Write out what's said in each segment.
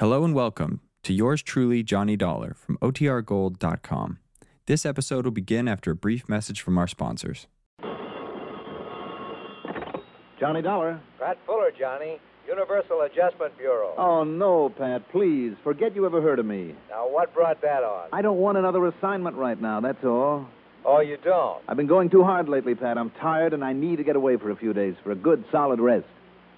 Hello and welcome to yours truly, Johnny Dollar from OTRGold.com. This episode will begin after a brief message from our sponsors. Johnny Dollar. Pat Fuller, Johnny. Universal Adjustment Bureau. Oh, no, Pat, please. Forget you ever heard of me. Now, what brought that on? I don't want another assignment right now, that's all. Oh, you don't? I've been going too hard lately, Pat. I'm tired and I need to get away for a few days for a good, solid rest.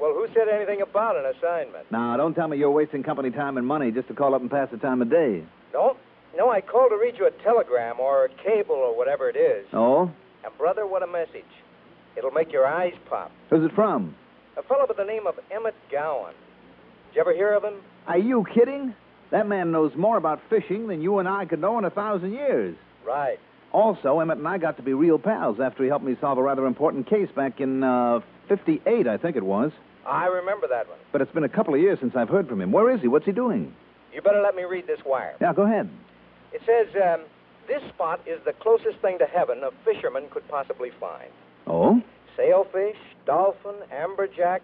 Well, who said anything about an assignment? Now, don't tell me you're wasting company time and money just to call up and pass the time of day. No. No, I called to read you a telegram or a cable or whatever it is. Oh? And, brother, what a message. It'll make your eyes pop. Who's it from? A fellow by the name of Emmett Gowan. Did you ever hear of him? Are you kidding? That man knows more about fishing than you and I could know in a thousand years. Right. Also, Emmett and I got to be real pals after he helped me solve a rather important case back in, uh, 58, I think it was. I remember that one. But it's been a couple of years since I've heard from him. Where is he? What's he doing? You better let me read this wire. Yeah, go ahead. It says, um, this spot is the closest thing to heaven a fisherman could possibly find. Oh? Sailfish, dolphin, amberjack,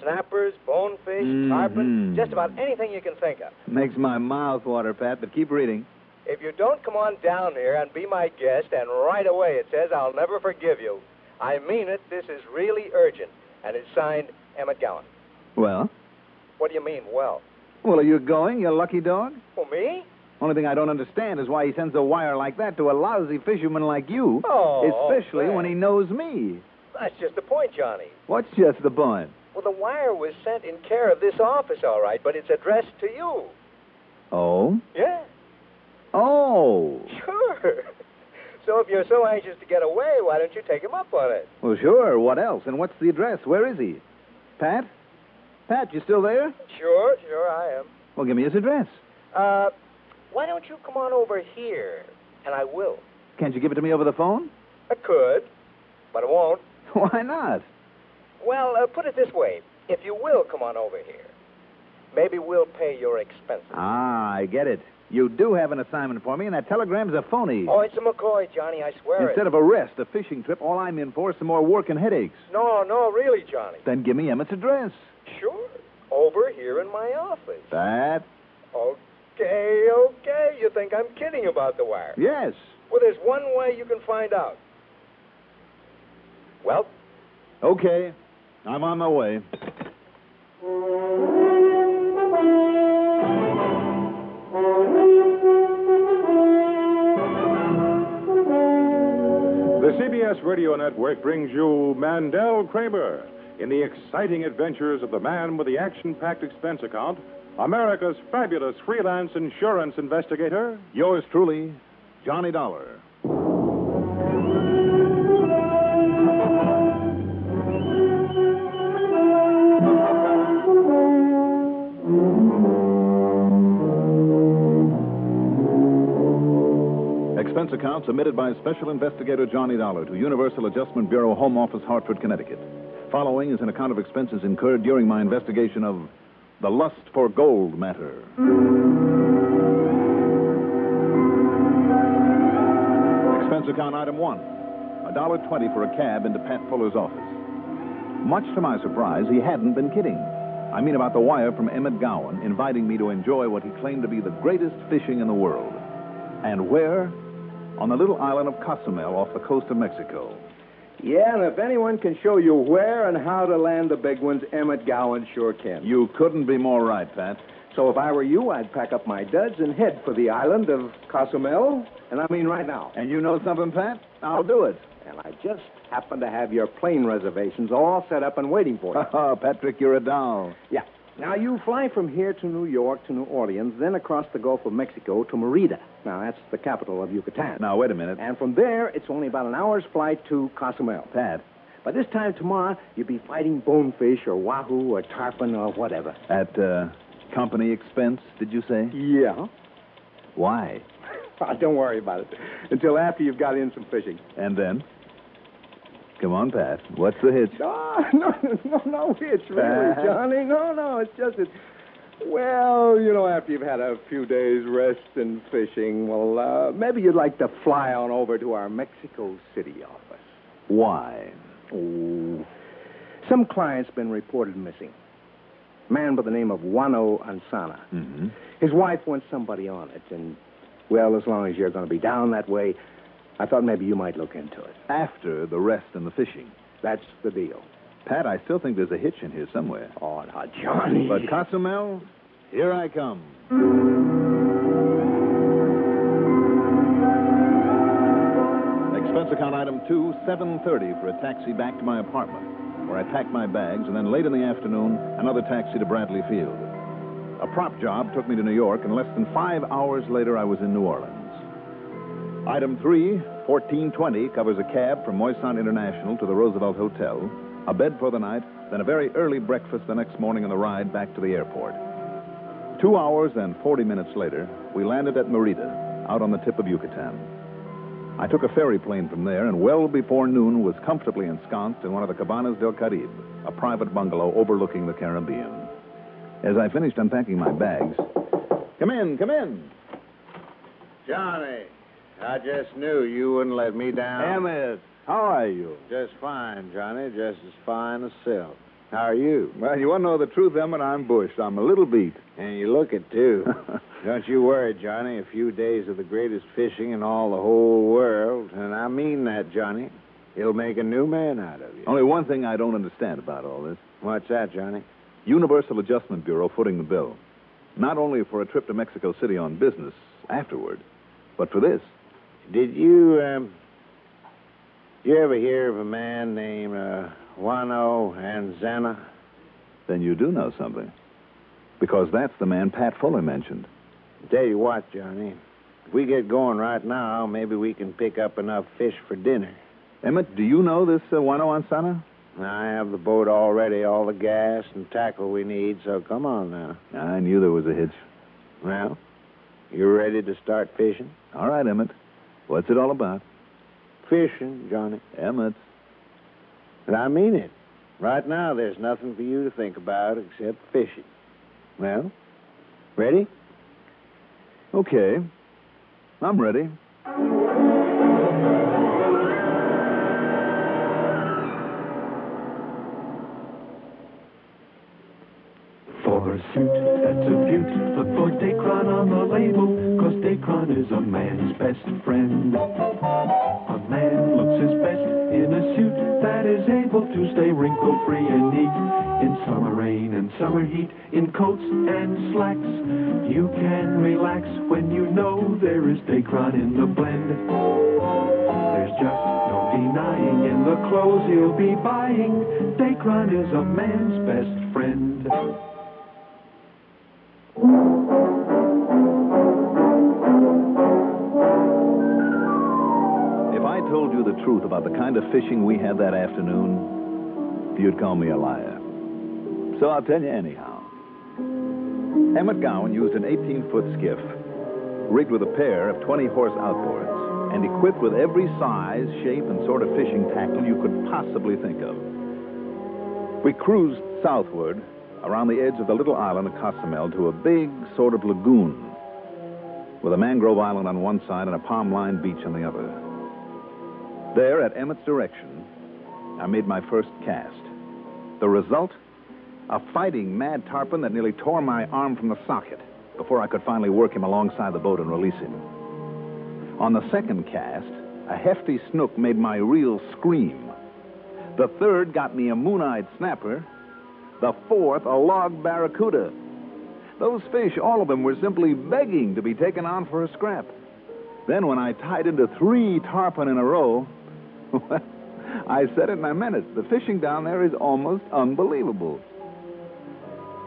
snappers, bonefish, Mhm. tarpon, just about anything you can think of. Makes my mouth water, Pat, but keep reading. If you don't come on down here and be my guest, and right away it says I'll never forgive you. I mean it. This is really urgent. And it's signed Emmett Gowan. Well? What do you mean, well? Well, are you going, you lucky dog? For me? Only thing I don't understand is why he sends a wire like that to a lousy fisherman like you. Oh, especially thanks. when he knows me. That's just the point, Johnny. What's just the point? Well, the wire was sent in care of this office, all right, but it's addressed to you. Oh? Yeah, Oh. sure. So if you're so anxious to get away, why don't you take him up on it? Well, sure. What else? And what's the address? Where is he? Pat? Pat, you still there? Sure, sure, I am. Well, give me his address. Uh, why don't you come on over here? And I will. Can't you give it to me over the phone? I could, but I won't. Why not? Well, uh, put it this way. If you will come on over here, maybe we'll pay your expenses. Ah, I get it. You do have an assignment for me, and that telegram's a phony. Oh, it's a McCoy, Johnny, I swear Instead it. of a rest, a fishing trip, all I'm in for is some more work and headaches. No, no, really, Johnny. Then give me Emmett's address. Sure. Over here in my office. That? Okay, okay. You think I'm kidding about the wire? Yes. Well, there's one way you can find out. Well, Okay. I'm on my way. CBS Radio Network brings you Mandel Kramer in the exciting adventures of the man with the action packed expense account, America's fabulous freelance insurance investigator. Yours truly, Johnny Dollar. Expense account submitted by Special Investigator Johnny Dollar to Universal Adjustment Bureau, Home Office, Hartford, Connecticut. Following is an account of expenses incurred during my investigation of the lust for gold matter. Expense account item one a dollar twenty for a cab into Pat Fuller's office. Much to my surprise, he hadn't been kidding. I mean about the wire from Emmett Gowan inviting me to enjoy what he claimed to be the greatest fishing in the world. And where? On the little island of Cozumel off the coast of Mexico. Yeah, and if anyone can show you where and how to land the big ones, Emmett Gowan sure can. You couldn't be more right, Pat. So if I were you, I'd pack up my duds and head for the island of Cozumel, and I mean right now. And you know something, Pat? I'll do it. And I just happen to have your plane reservations all set up and waiting for you. Oh, Patrick, you're a doll. yeah. Now, you fly from here to New York to New Orleans, then across the Gulf of Mexico to Merida. Now, that's the capital of Yucatan. Now, wait a minute. And from there, it's only about an hour's flight to Cozumel. Pat, By this time tomorrow, you'll be fighting bonefish or wahoo or tarpon or whatever. at uh, company expense, did you say? Yeah. Why? Don't worry about it until after you've got in some fishing. And then? Come on, Pat. What's the hitch? No, no, no, no, it's really, Uh-huh. Johnny. No, no, it's just that. Well, you know, after you've had a few days rest and fishing, well, uh, maybe you'd like to fly on over to our Mexico City office. Why? Oh, some client's been reported missing. A man by the name of Wano Ansana. Mm-hmm. His wife wants somebody on it, and, well, as long as you're going to be down that way, I thought maybe you might look into it. After the rest and the fishing. That's the deal. Pat, I still think there's a hitch in here somewhere. Oh, now, Johnny. But Cozumel, here I come. Expense account item two, 730 for a taxi back to my apartment, where I packed my bags, and then late in the afternoon, another taxi to Bradley Field. A prop job took me to New York, and less than five hours later, I was in New Orleans. Item three, 1420, covers a cab from Moisant International to the Roosevelt Hotel, a bed for the night, then a very early breakfast the next morning on the ride back to the airport. Two hours and 40 minutes later, we landed at Merida, out on the tip of Yucatan. I took a ferry plane from there, and well before noon was comfortably ensconced in one of the Cabanas del Caribe, a private bungalow overlooking the Caribbean. As I finished unpacking my bags, come in, come in. Johnny, I just knew you wouldn't let me down. Emmett, how are you? Just fine, Johnny. Just as fine as silk. How are you? Well, you want to know the truth, Emmett? I'm bushed. I'm a little beat. And you look it, too. Don't you worry, Johnny. A few days of the greatest fishing in all the whole world. And I mean that, Johnny. It'll make a new man out of you. Only one thing I don't understand about all this. What's that, Johnny? Universal Adjustment Bureau footing the bill. Not only for a trip to Mexico City on business afterward, but for this. Did you, um, you ever hear of a man named, uh, Wano Anzana? Then you do know something. Because that's the man Pat Fuller mentioned. Tell you what, Johnny. If we get going right now, maybe we can pick up enough fish for dinner. Emmett, do you know this uh, Wano Ansana? I have the boat all ready, all the gas and tackle we need, so come on now. I knew there was a hitch. Well, you ready to start fishing? All right, Emmett. What's it all about? Fishing, Johnny. Emmett. And I mean it. Right now, there's nothing for you to think about except fishing. Well, ready? Okay. I'm ready. Dacron is a man's best friend. A man looks his best in a suit that is able to stay wrinkle-free and neat. In summer rain and summer heat, in coats and slacks, you can relax when you know there is Dacron in the blend. There's just no denying in the clothes he'll be buying, Dacron is a man's best friend. Truth about the kind of fishing we had that afternoon, you'd call me a liar. So I'll tell you anyhow. Emmett Gowan used an 18 foot skiff, rigged with a pair of 20 horse outboards, and equipped with every size, shape, and sort of fishing tackle you could possibly think of. We cruised southward around the edge of the little island of Cozumel to a big sort of lagoon with a mangrove island on one side and a palm lined beach on the other. There, at Emmett's direction, I made my first cast. The result? A fighting mad tarpon that nearly tore my arm from the socket before I could finally work him alongside the boat and release him. On the second cast, a hefty snook made my reel scream. The third got me a moon eyed snapper. The fourth, a log barracuda. Those fish, all of them, were simply begging to be taken on for a scrap. Then, when I tied into three tarpon in a row, I said it and I meant it. The fishing down there is almost unbelievable.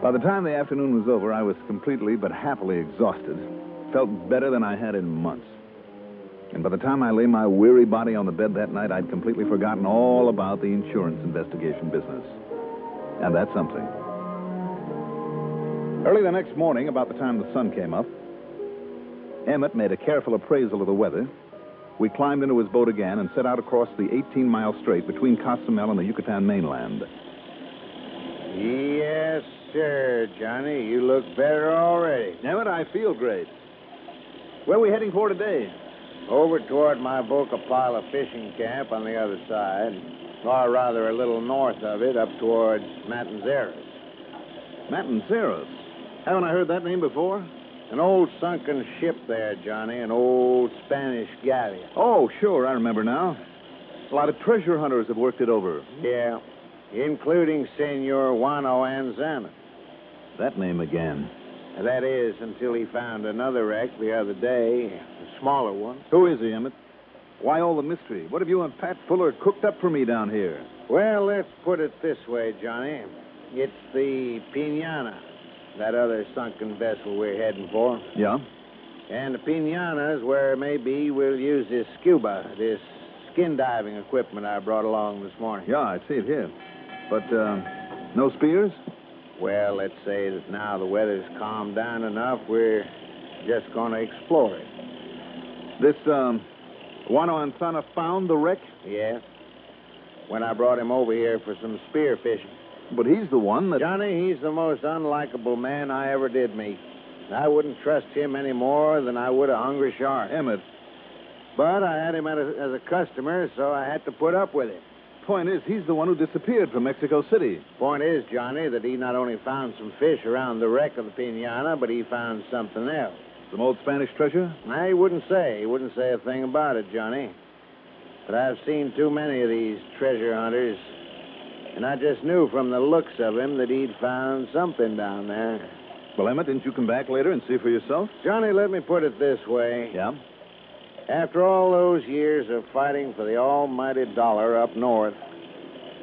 By the time the afternoon was over, I was completely but happily exhausted. Felt better than I had in months. And by the time I lay my weary body on the bed that night, I'd completely forgotten all about the insurance investigation business. And that's something. Early the next morning, about the time the sun came up, Emmett made a careful appraisal of the weather. We climbed into his boat again and set out across the 18 mile strait between Cozumel and the Yucatan mainland. Yes, sir, Johnny. You look better already. Emmett, I feel great. Where are we heading for today? Over toward my Boca Paila fishing camp on the other side, or rather a little north of it, up towards Matanzeras. Matanceros. Haven't I heard that name before? An old sunken ship there, Johnny, an old Spanish galleon. Oh, sure, I remember now. A lot of treasure hunters have worked it over. Yeah, including Senor Juano Anzana. That name again. That is, until he found another wreck the other day, a smaller one. Who is he, Emmett? Why all the mystery? What have you and Pat Fuller cooked up for me down here? Well, let's put it this way, Johnny. It's the Pinana, that other sunken vessel we're heading for. Yeah? And the Pinana is where maybe we'll use this scuba, this skin diving equipment I brought along this morning. Yeah, I see it here. But, uh, no spears? Well, let's say that now the weather's calmed down enough, we're just going to explore it. This, um, Juano found the wreck? Yes? When I brought him over here for some spear fishing. But he's the one that. Johnny, he's the most unlikable man I ever did meet. I wouldn't trust him any more than I would a hungry shark. Emmett. But I had him as a, as a customer, so I had to put up with him. Point is, he's the one who disappeared from Mexico City. Point is, Johnny, that he not only found some fish around the wreck of the Pinana, but he found something else. Some old Spanish treasure? I wouldn't say. He wouldn't say a thing about it, Johnny. But I've seen too many of these treasure hunters, and I just knew from the looks of him that he'd found something down there. Well, Emmett, didn't you come back later and see for yourself? Johnny, let me put it this way. Yeah? After all those years of fighting for the almighty dollar up north,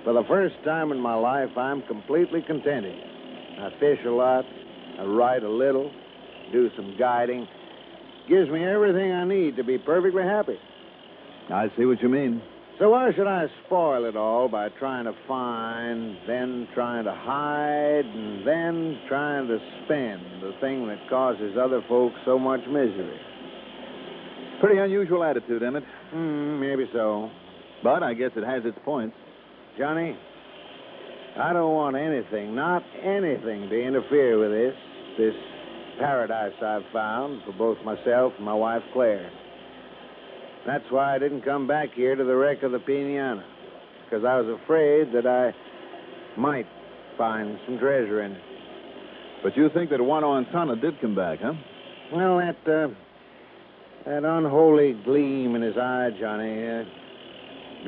for the first time in my life, I'm completely contented. I fish a lot, I ride a little, do some guiding. Gives me everything I need to be perfectly happy. I see what you mean. So why should I spoil it all by trying to find, then trying to hide, and then trying to spend the thing that causes other folks so much misery? Pretty unusual attitude, Emmett. Hmm, maybe so. But I guess it has its points. Johnny, I don't want anything, not anything, to interfere with this, this paradise I've found for both myself and my wife, Claire. That's why I didn't come back here to the wreck of the Pinana, because I was afraid that I might find some treasure in it. But you think that Juano Anzana did come back, huh? Well, that, uh, that unholy gleam in his eye, Johnny, uh,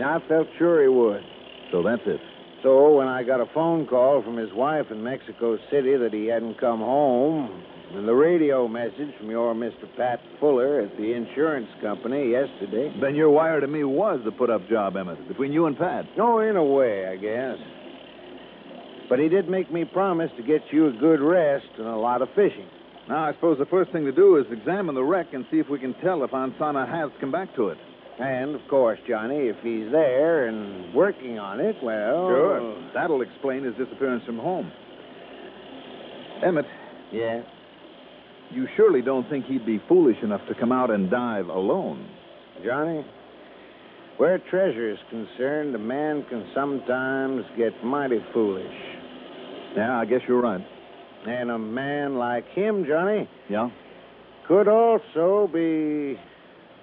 I felt sure he would. So that's it. So when I got a phone call from his wife in Mexico City that he hadn't come home, and the radio message from your Mr. Pat Fuller at the insurance company yesterday. Then your wire to me was the put up job, Emmett, between you and Pat. No, in a way, I guess. But he did make me promise to get you a good rest and a lot of fishing. Now, I suppose the first thing to do is examine the wreck and see if we can tell if Ansana has come back to it. And, of course, Johnny, if he's there and working on it, well. Sure. That'll explain his disappearance from home. Emmett, Yeah. You surely don't think he'd be foolish enough to come out and dive alone. Johnny, where treasure is concerned, a man can sometimes get mighty foolish. Yeah, I guess you're right. And a man like him, Johnny, Yeah? could also be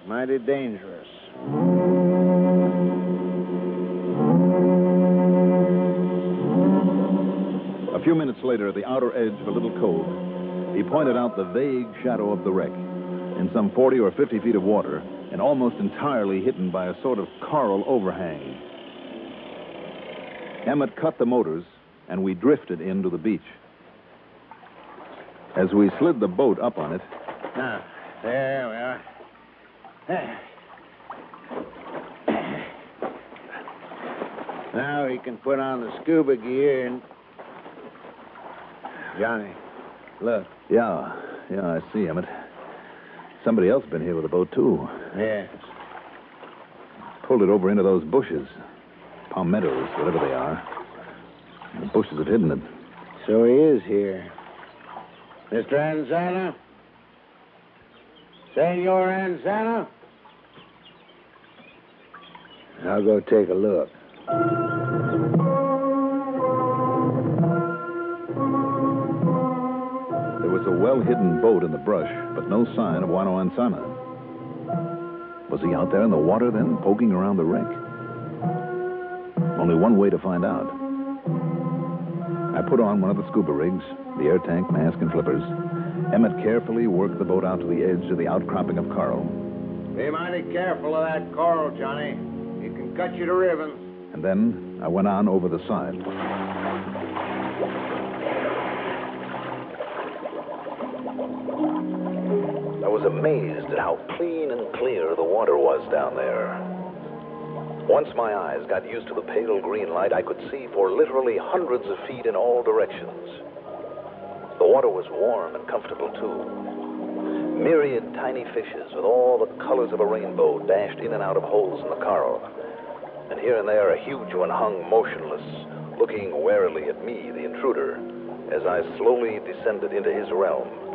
mighty dangerous. A few minutes later, at the outer edge of a little cove, he pointed out the vague shadow of the wreck. In some 40 or 50 feet of water, and almost entirely hidden by a sort of coral overhang. Emmett cut the motors, and we drifted into the beach. As we slid the boat up on it, Now, there we are. Now he can put on the scuba gear and. Johnny, look. yeah, yeah, I see, Emmett. Somebody else been here with the boat, too. Yes. Pulled it over into those bushes. Palmettos, whatever they are. The bushes have hidden it. So he is here. Mr. Anzana? Senor Anzana? I'll go take a look. There was a well hidden boat in the brush, but no sign of Juano Ansana. Was he out there in the water then, poking around the wreck? Only one way to find out. I put on one of the scuba rigs, the air tank, mask, and flippers, Emmett carefully worked the boat out to the edge of the outcropping of coral. Be mighty careful of that coral, Johnny. It can cut you to ribbons. And then I went on over the side. Amazed at how clean and clear the water was down there. Once my eyes got used to the pale green light, I could see for literally hundreds of feet in all directions. The water was warm and comfortable, too. Myriad tiny fishes with all the colors of a rainbow dashed in and out of holes in the coral. And here and there, a huge one hung motionless, looking warily at me, the intruder, as I slowly descended into his realm.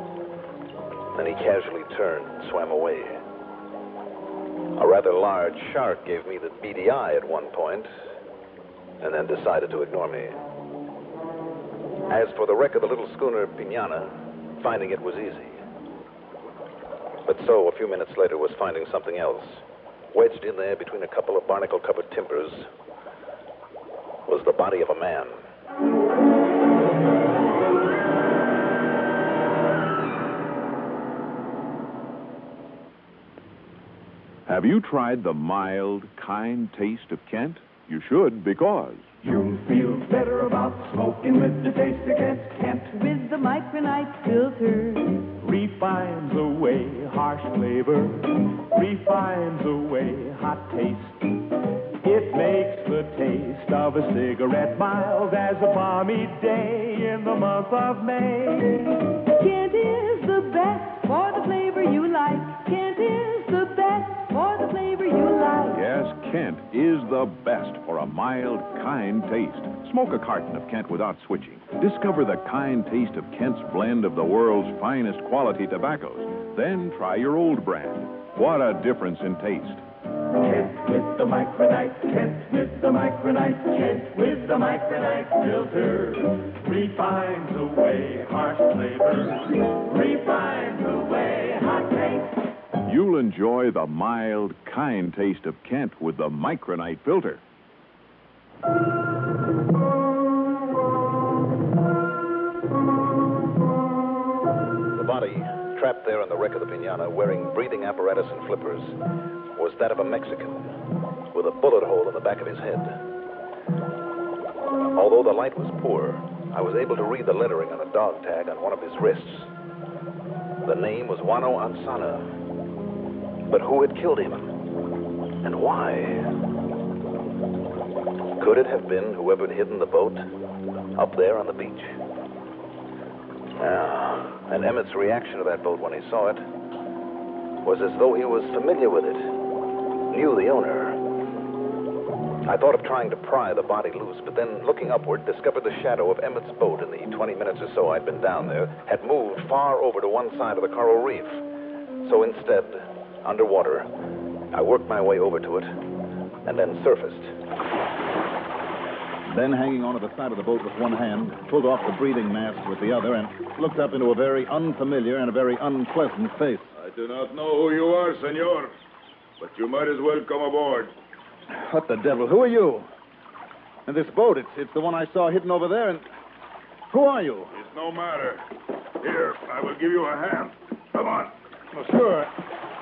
Then he casually turned and swam away. A rather large shark gave me the beady eye at one point, and then decided to ignore me. As for the wreck of the little schooner Pinana, finding it was easy. But so, a few minutes later, was finding something else. Wedged in there between a couple of barnacle covered timbers was the body of a man. Have you tried the mild, kind taste of Kent? You should, because. You'll feel better about smoking with the taste of Kent. Kent with the micronite filter. refines away harsh flavor, refines away hot taste. It makes the taste of a cigarette mild as a balmy day in the month of May. Kent is the best for the flavor you like. Is the best for a mild, kind taste. Smoke a carton of Kent without switching. Discover the kind taste of Kent's blend of the world's finest quality tobaccos. Then try your old brand. What a difference in taste. Kent with the micronite, Kent with the micronite, Kent with the micronite filter. Refines away harsh flavor, refines away taste. You'll enjoy the mild, kind taste of Kent with the micronite filter. The body, trapped there in the wreck of the Pinana, wearing breathing apparatus and flippers, was that of a Mexican with a bullet hole in the back of his head. Although the light was poor, I was able to read the lettering on a dog tag on one of his wrists. The name was Juano Ansana. But who had killed him? And why? Could it have been whoever had hidden the boat up there on the beach? Yeah. And Emmett's reaction to that boat when he saw it was as though he was familiar with it, knew the owner. I thought of trying to pry the body loose, but then looking upward, discovered the shadow of Emmett's boat in the 20 minutes or so I'd been down there had moved far over to one side of the coral reef. So instead, underwater, I worked my way over to it and then surfaced. Then, hanging onto the side of the boat with one hand, pulled off the breathing mask with the other and looked up into a very unfamiliar and a very unpleasant face. I do not know who you are, senor, but you might as well come aboard. What the devil? Who are you? And this boat, it's, it's the one I saw hidden over there, and. Who are you? It's no matter. Here, I will give you a hand. Come on. Well, sure.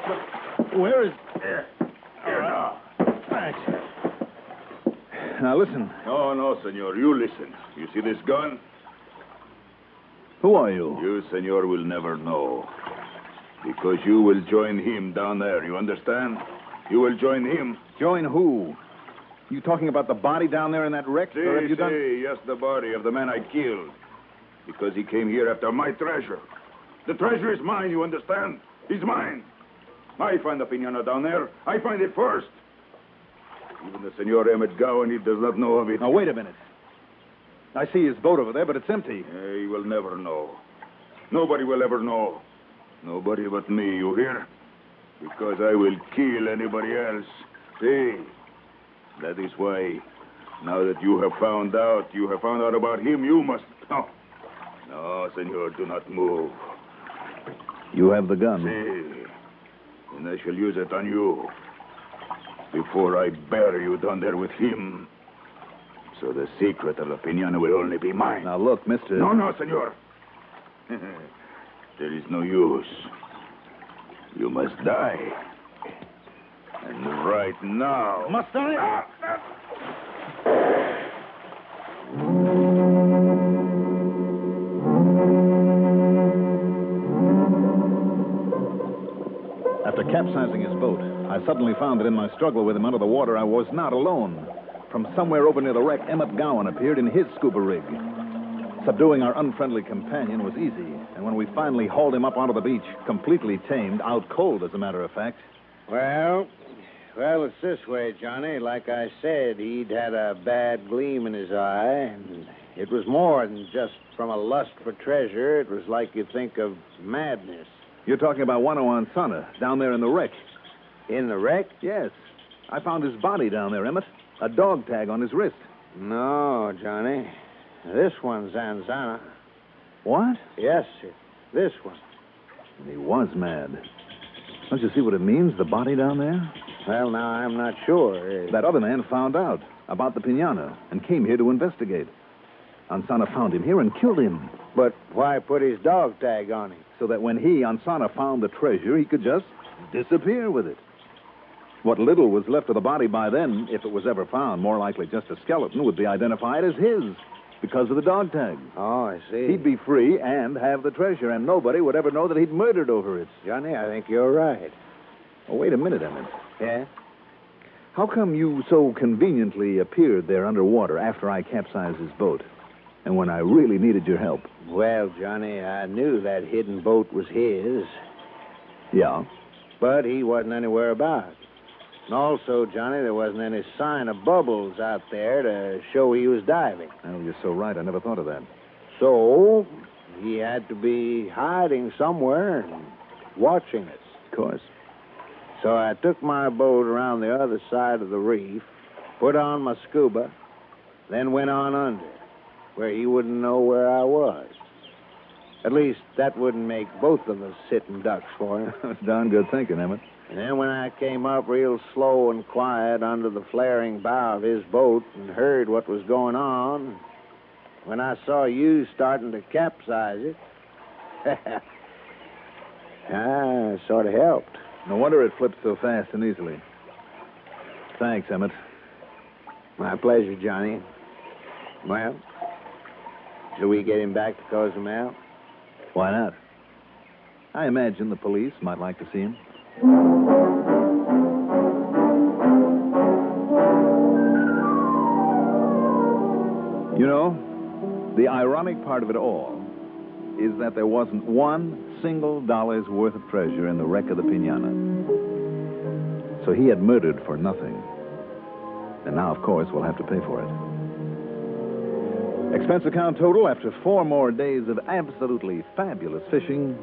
But where is. Here. Here now. Thanks. Now, listen. No, no, senor. You listen. You see this gun? Who are you? You, senor, will never know. Because you will join him down there. You understand? You will join him. Join who? You talking about the body down there in that wreck? See, or have you done. yes, the body of the man I killed. Because he came here after my treasure. The treasure is mine, you understand? It's mine. I find the pinana down there. I find it first. Even the Senor Emmett Gowan, he does not know of it. Now, wait a minute. I see his boat over there, but it's empty. Eh, He will never know. Nobody will ever know. Nobody but me, you hear? Because I will kill anybody else. See? That is why, now that you have found out, you have found out about him, you must. No. No, senor, do not move. You have the gun. See? And I shall use it on you. Before I bury you down there with him. So the secret of the pinana will only be mine. Now, look, mister. No, no, senor. there is no use. You must die. And right now. Must I? Ah! After capsizing his boat, I suddenly found that in my struggle with him under the water, I was not alone. From somewhere over near the wreck, Emmett Gowan appeared in his scuba rig. Subduing our unfriendly companion was easy, and when we finally hauled him up onto the beach, completely tamed, out cold, as a matter of fact, Well, well, it's this way, Johnny. Like I said, he'd had a bad gleam in his eye, and it was more than just from a lust for treasure. It was like you'd think of madness. You're talking about Wano Ansana, down there in the wreck. In the wreck? Yes. I found his body down there, Emmett. A dog tag on his wrist. No, Johnny. This one's Anzana. What? Yes, sir. This one. And he was mad. Don't you see what it means, the body down there? Well, now, I'm not sure. That other man found out about the pinana and came here to investigate. Ansana found him here and killed him. Why put his dog tag on him? So that when he, Ansana, found the treasure, he could just disappear with it. What little was left of the body by then, if it was ever found, more likely just a skeleton, would be identified as his because of the dog tag. Oh, I see. He'd be free and have the treasure, and nobody would ever know that he'd murdered over it. Johnny, I think you're right. Oh, wait a minute, Emmett. Yeah? How come you so conveniently appeared there underwater after I capsized his boat? And when I really needed your help? Well, Johnny, I knew that hidden boat was his, Yeah. but he wasn't anywhere about. And also, Johnny, there wasn't any sign of bubbles out there to show he was diving. Oh, you're so right. I never thought of that. So, he had to be hiding somewhere and watching us. Of course. So I took my boat around the other side of the reef, put on my scuba, then went on under, where he wouldn't know where I was. At least that wouldn't make both of us sitting ducks for him. That's darn good thinking, Emmett. And then when I came up real slow and quiet under the flaring bow of his boat and heard what was going on, when I saw you starting to capsize it, ah, it sort of helped. No wonder it flipped so fast and easily. Thanks, Emmett. My pleasure, Johnny. Well, shall we get him back to Cozumel? Why not? I imagine the police might like to see him. You know, the ironic part of it all is that there wasn't one single dollar's worth of treasure in the wreck of the Pinana. So he had murdered for nothing. And now, of course, we'll have to pay for it. Expense account total after four more days of absolutely fabulous fishing.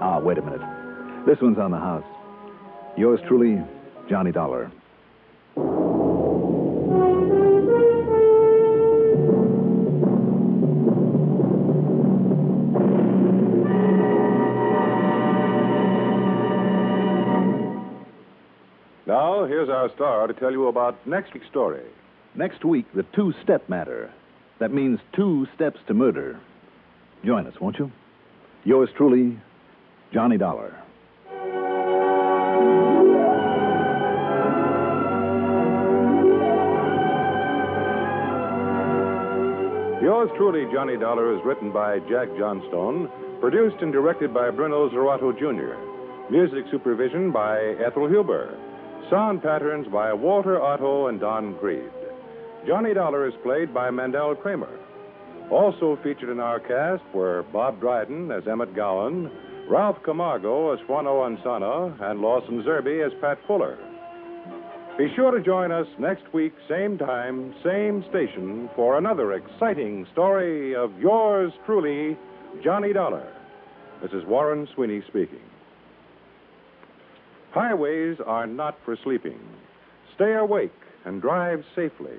Ah, wait a minute. This one's on the house. Yours truly, Johnny Dollar. Now, here's our star to tell you about next week's story. Next week, the two step matter. That means two steps to murder. Join us, won't you? Yours truly, Johnny Dollar. Yours truly, Johnny Dollar, is written by Jack Johnstone, produced and directed by Bruno Zirato Jr., music supervision by Ethel Huber, sound patterns by Walter Otto and Don Creed. Johnny Dollar is played by Mandel Kramer. Also featured in our cast were Bob Dryden as Emmett Gowan, Ralph Camargo as Juano Ansana, and Lawson Zerbe as Pat Fuller. Be sure to join us next week, same time, same station, for another exciting story of yours truly, Johnny Dollar. This is Warren Sweeney speaking. Highways are not for sleeping. Stay awake and drive safely.